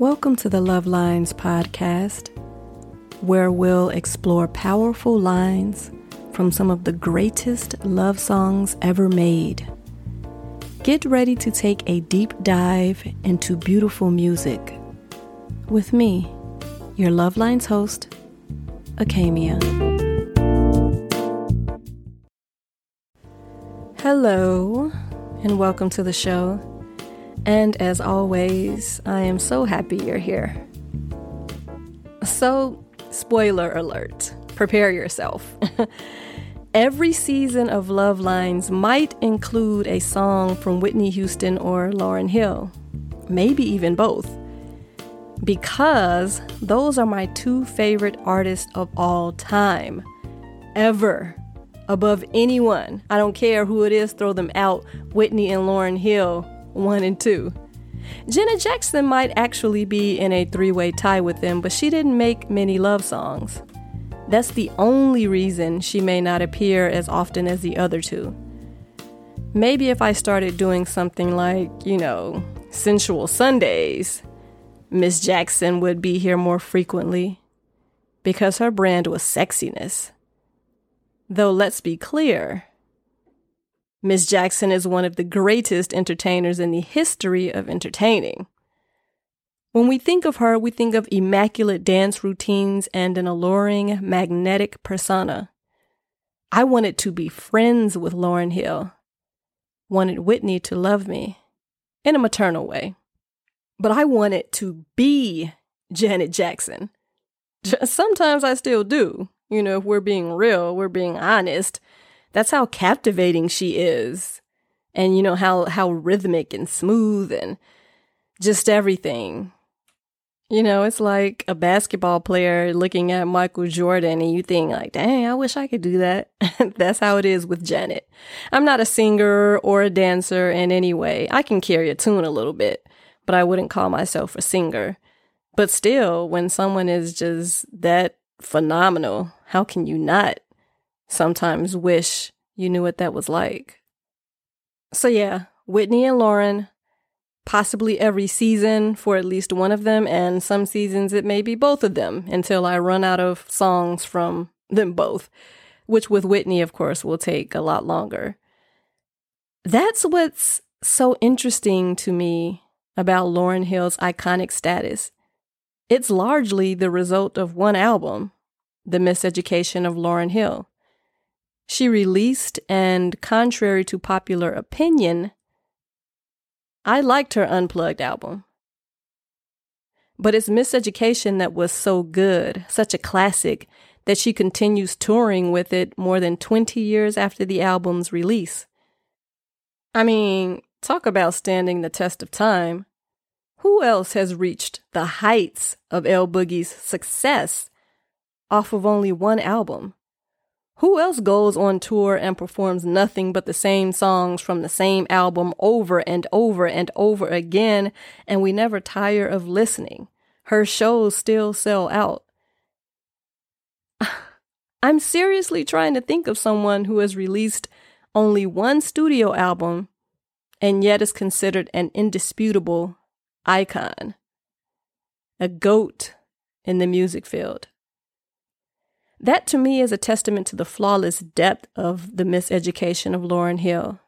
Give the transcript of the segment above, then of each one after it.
Welcome to the Love Lines podcast, where we'll explore powerful lines from some of the greatest love songs ever made. Get ready to take a deep dive into beautiful music with me, your Love Lines host, Akamia. Hello, and welcome to the show. And as always, I am so happy you're here. So, spoiler alert, prepare yourself. Every season of Love Lines might include a song from Whitney Houston or Lauryn Hill, maybe even both, because those are my two favorite artists of all time, ever, above anyone. I don't care who it is, throw them out. Whitney and Lauryn Hill 1 and 2. Janet Jackson might actually be in a three way tie with them, but she didn't make many love songs. That's the only reason she may not appear as often as the other two. Maybe if I started doing something like, you know, Sensual Sundays, Miss Jackson would be here more frequently because her brand was sexiness. Though let's be clear, Miss Jackson is one of the greatest entertainers in the history of entertaining. When we think of her, we think of immaculate dance routines and an alluring, magnetic persona. I wanted to be friends with Lauryn Hill, wanted Whitney to love me in a maternal way, but I wanted to be Janet Jackson. Sometimes I still do. You know, if we're being real, we're being honest that's how captivating she is. And you know how how rhythmic and smooth and just everything. You know, it's like a basketball player looking at Michael Jordan and you think like, "Dang, I wish I could do that." That's how it is with Janet. I'm not a singer or a dancer in any way. I can carry a tune a little bit, but I wouldn't call myself a singer. But still, when someone is just that phenomenal, how can you not sometimes wish you knew what that was like. So, yeah, Whitney and Lauryn, possibly every season for at least one of them, and some seasons it may be both of them until I run out of songs from them both, which with Whitney, of course, will take a lot longer. That's what's so interesting to me about Lauryn Hill's iconic status. It's largely the result of one album, The Miseducation of Lauryn Hill. She released, and contrary to popular opinion, I liked her Unplugged album. But it's Miseducation that was so good, such a classic, that she continues touring with it more than 20 years after the album's release. I mean, talk about standing the test of time. Who else has reached the heights of L Boogie's success off of only one album? Who else goes on tour and performs nothing but the same songs from the same album over and over and over again, and we never tire of listening? Her shows still sell out. I'm seriously trying to think of someone who has released only one studio album and yet is considered an indisputable icon, a goat in the music field. That to me is a testament to the flawless depth of the miseducation of Lauryn Hill.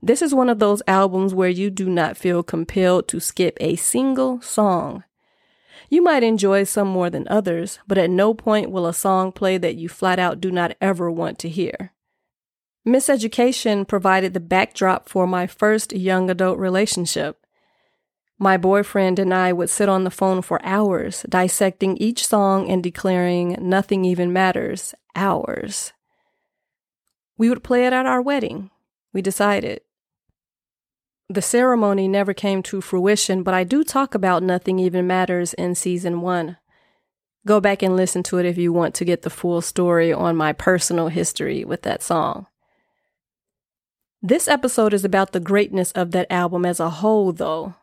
This is one of those albums where you do not feel compelled to skip a single song. You might enjoy some more than others, but at no point will a song play that you flat out do not ever want to hear. Miseducation provided the backdrop for my first young adult relationship. My boyfriend and I would sit on the phone for hours, dissecting each song and declaring nothing even matters. Hours. We would play it at our wedding. We decided. The ceremony never came to fruition, but I do talk about Nothing Even Matters in season one. Go back and listen to it if you want to get the full story on my personal history with that song. This episode is about the greatness of that album as a whole, though,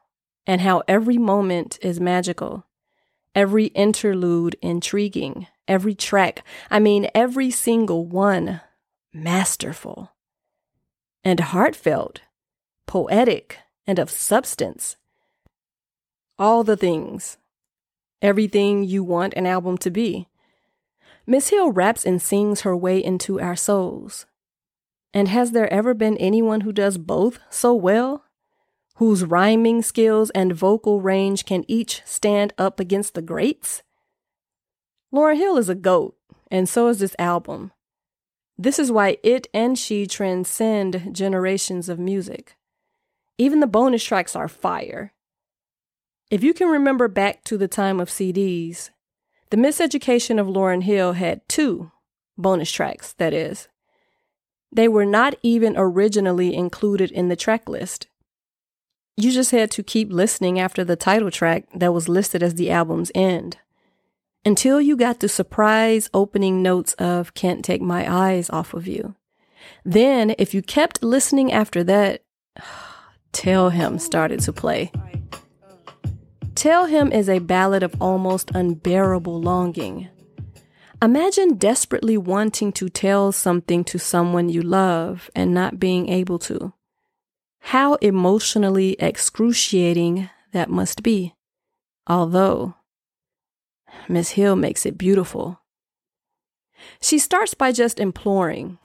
and how every moment is magical, every interlude intriguing, every track, I mean, every single one masterful and heartfelt, poetic, and of substance. all the things, everything you want an album to be. Miss Hill raps and sings her way into our souls. And has there ever been anyone who does both so well? Whose rhyming skills and vocal range can each stand up against the greats? Lauryn Hill is a GOAT, and so is this album. This is why it and she transcend generations of music. Even the bonus tracks are fire. If you can remember back to the time of CDs, the Miseducation of Lauryn Hill had two bonus tracks, that is. They were not even originally included in the track list. You just had to keep listening after the title track that was listed as the album's end until you got the surprise opening notes of Can't Take My Eyes Off of You. Then, if you kept listening after that, Tell Him started to play. Tell Him is a ballad of almost unbearable longing. Imagine desperately wanting to tell something to someone you love and not being able to. How emotionally excruciating that must be. Although, Miss Hill makes it beautiful. She starts by just imploring,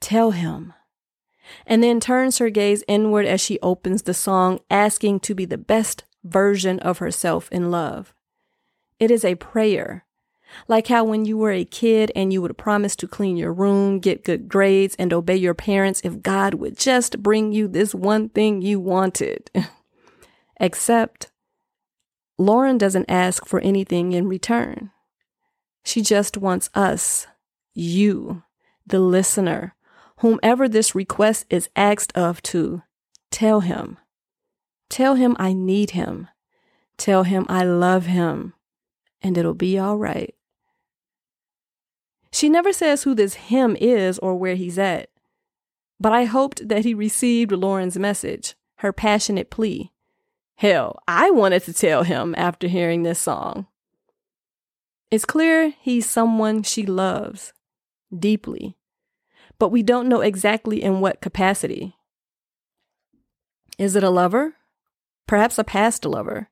Tell him, and then turns her gaze inward as she opens the song, asking to be the best version of herself in love. It is a prayer, like how when you were a kid and you would promise to clean your room, get good grades, and obey your parents if God would just bring you this one thing you wanted. Except, Lauryn doesn't ask for anything in return. She just wants us, you, the listener, whomever this request is asked of to, tell him. Tell him I need him. Tell him I love him, and it'll be all right. She never says who this him is or where he's at, but I hoped that he received Lauryn's message, her passionate plea. Hell, I wanted to tell him after hearing this song. It's clear he's someone she loves deeply, but we don't know exactly in what capacity. Is it a lover? Perhaps a past lover?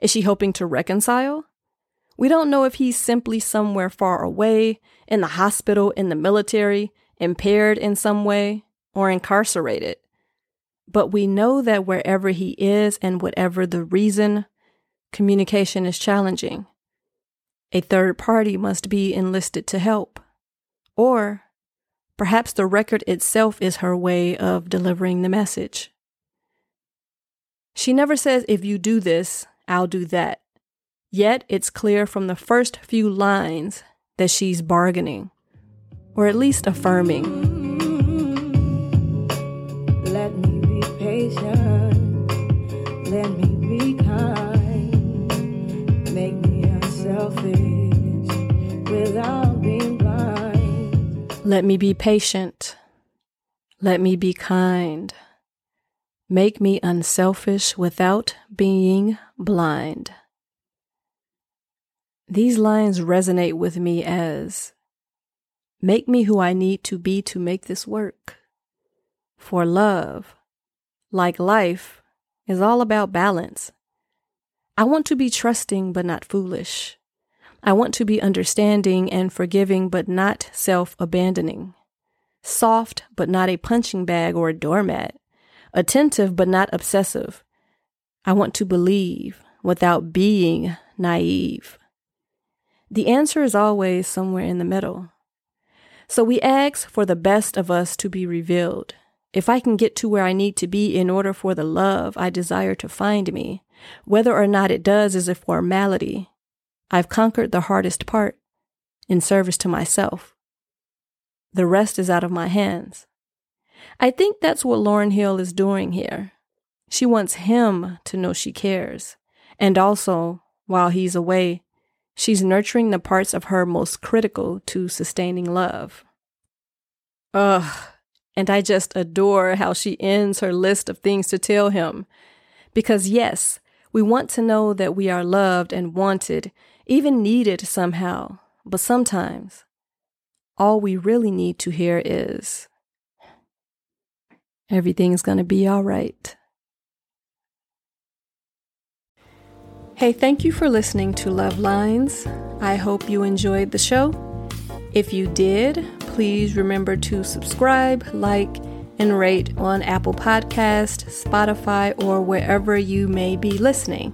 Is she hoping to reconcile? We don't know if he's simply somewhere far away, in the hospital, in the military, impaired in some way, or incarcerated. But we know that wherever he is and whatever the reason, communication is challenging. A third party must be enlisted to help. Or perhaps the record itself is her way of delivering the message. She never says, if you do this, I'll do that. Yet it's clear from the first few lines that she's bargaining, or at least affirming. Mm-hmm. Let me be patient, let me be kind, make me unselfish without being blind. Let me be patient. Let me be kind. Make me unselfish without being blind. These lines resonate with me as Make me who I need to be to make this work. For love, like life, is all about balance. I want to be trusting but not foolish. I want to be understanding and forgiving, but not self abandoning. Soft, but not a punching bag or a doormat. Attentive, but not obsessive. I want to believe without being naive. The answer is always somewhere in the middle. So we ask for the best of us to be revealed. If I can get to where I need to be in order for the love I desire to find me, whether or not it does is a formality, I've conquered the hardest part in service to myself. The rest is out of my hands. I think that's what Lauryn Hill is doing here. She wants him to know she cares. And also, while he's away, she's nurturing the parts of her most critical to sustaining love. Ugh, and I just adore how she ends her list of things to tell him. Because, yes, we want to know that we are loved and wanted even needed somehow. But sometimes all we really need to hear is everything's going to be all right. Hey, thank you for listening to Love Lines. I hope you enjoyed the show. If you did, please remember to subscribe, like, and rate on Apple Podcast, Spotify, or wherever you may be listening.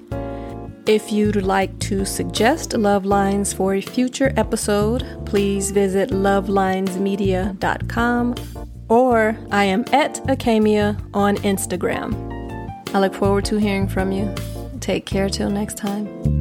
If you'd like to suggest love lines for a future episode, please visit lovelinesmedia.com or I am at Acamia on Instagram. I look forward to hearing from you. Take care till next time.